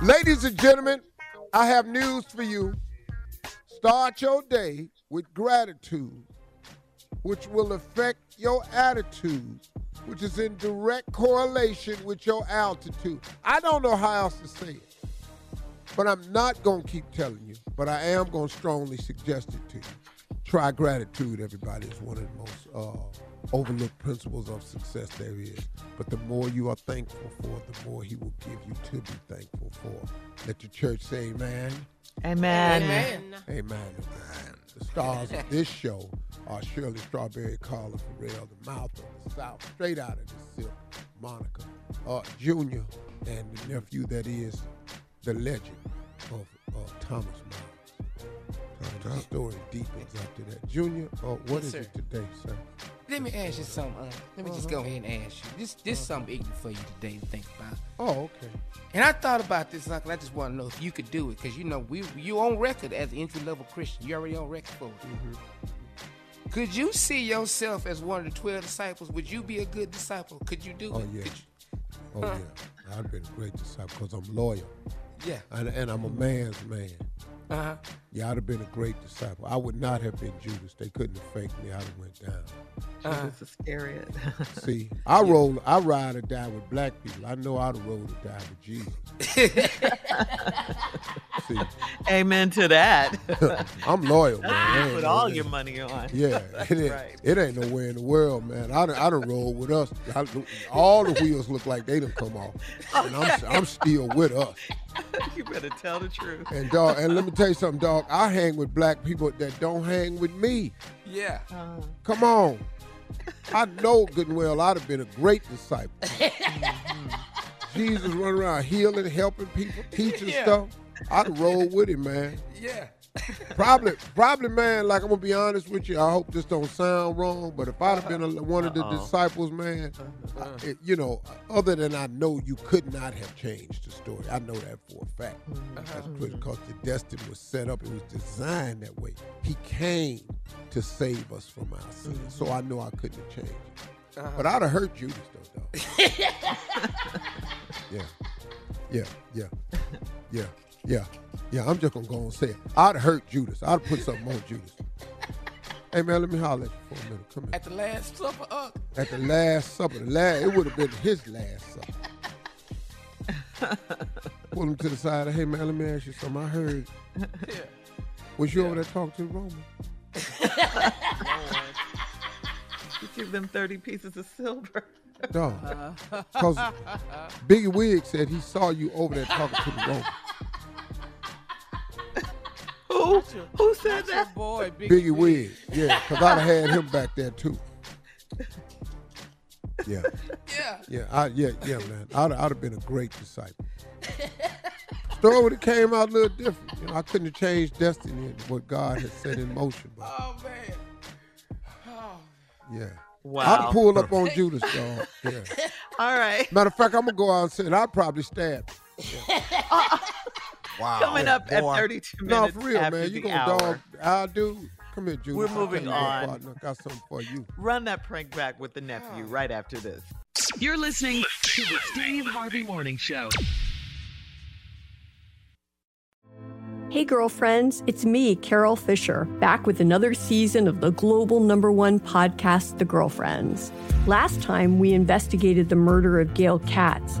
Ladies and gentlemen, I have news for you. Start your day with gratitude, which will affect your attitude, which is in direct correlation with your altitude. I don't know how else to say it, but I'm not going to keep telling you, but I am going to strongly suggest it to you. Try gratitude, everybody. It's one of the most uh, overlooked principles of success there is. But the more you are thankful for, the more He will give you to be thankful for. Let the church say amen. Amen. Amen. Amen. The stars of this show are Shirley Strawberry, Carla Ferrell, the mouth of the South, straight out of the silk, Monica, uh, Junior, and the nephew that is the legend of uh, Thomas Miles. The story deepens after that. Junior, uh, what Yes, is sir. it today, sir? Let me ask you something. Uh, let me just go ahead and ask you. This this something ignorant for you today to think about. Oh, okay. And I thought about this, Uncle. I just want to know if you could do it, because you know we you on record as an entry level Christian. You already on record for it. Could you see yourself as one of the twelve disciples? Would you be a good disciple? Could you do it? Oh, it? yeah. Could Oh, yeah. I've been a great disciple because I'm loyal. yeah. And, and I'm a man's man. Uh huh. Yeah, I'd have been a great disciple. I would not have been Judas. They couldn't have faked me. I'd have went down. Uh-huh. Judas Iscariot. See, I roll, I ride or die with black people. I know how to roll or die with Jesus. See, Amen to that. I'm loyal, man. I ain't Put no- all your money on. Yeah, it ain't, right. it ain't nowhere in the world, man. I done, I done roll with us. I, all the wheels look like they done come off, and I'm, I'm still with us. you better tell the truth. And dog, and let me tell you something, dog. I hang with black people that don't hang with me. Yeah. Uh. Come on. I know good and well I'd have been a great disciple. Mm-hmm. Jesus running around healing, helping people, teaching Yeah. stuff. I'd have rolled with him, man. Yeah. Probably, probably, man. Like I'm gonna be honest with you. I hope this don't sound wrong, but if I'd have been a, one of the Uh-oh. disciples, man, I, it- you know, other than I know you could not have changed the story. I know that for a fact. Mm-hmm. Because mm-hmm. the destiny was set up. It was designed that way. He came to save us from our sins, mm-hmm. so I know I couldn't have changed it. Uh-huh. But I'd have hurt Judas though, dog. yeah, yeah, yeah, yeah. I'm just gonna go and say it. I'd have hurt Judas. I'd have put something on Judas. Hey man, let me holler at you for a minute. Come here. At the Last Supper, uh. At the Last Supper, the last it would have been his last supper. Pull him to the side. Hey man, let me ask you something. I heard. Yeah. Was you yeah. over there talking to Roman? you give them 30 pieces of silver. No. Because Biggie Wig said he saw you over there talking to the Roman. Who? Who said that? boy, Biggie, Biggie Wig. Yeah, because I'd have had him back there too. Yeah. Yeah. Yeah. I, yeah. Yeah, man. I'd, I'd have been a great disciple. Story would have came out a little different. You know, I couldn't have changed destiny and what God had set in motion. But, oh man. Oh. Yeah. Wow. I'd pull up on Judas, dog. Yeah. All right. Matter of fact, I'm gonna go out and say I'd probably stab. Yeah. Uh, wow. Coming yeah, up boy. at 32 minutes. No, for real, man. You gonna hour. dog? I do. Come here, Judas. We're moving on. I got something for you. Run that prank back with the nephew oh. right after this. You're listening to the Steve Harvey Morning Show. Hey, girlfriends, it's me, Carol Fisher, back with another season of the global number one podcast, The Girlfriends. Last time, we investigated the murder of Gail Katz.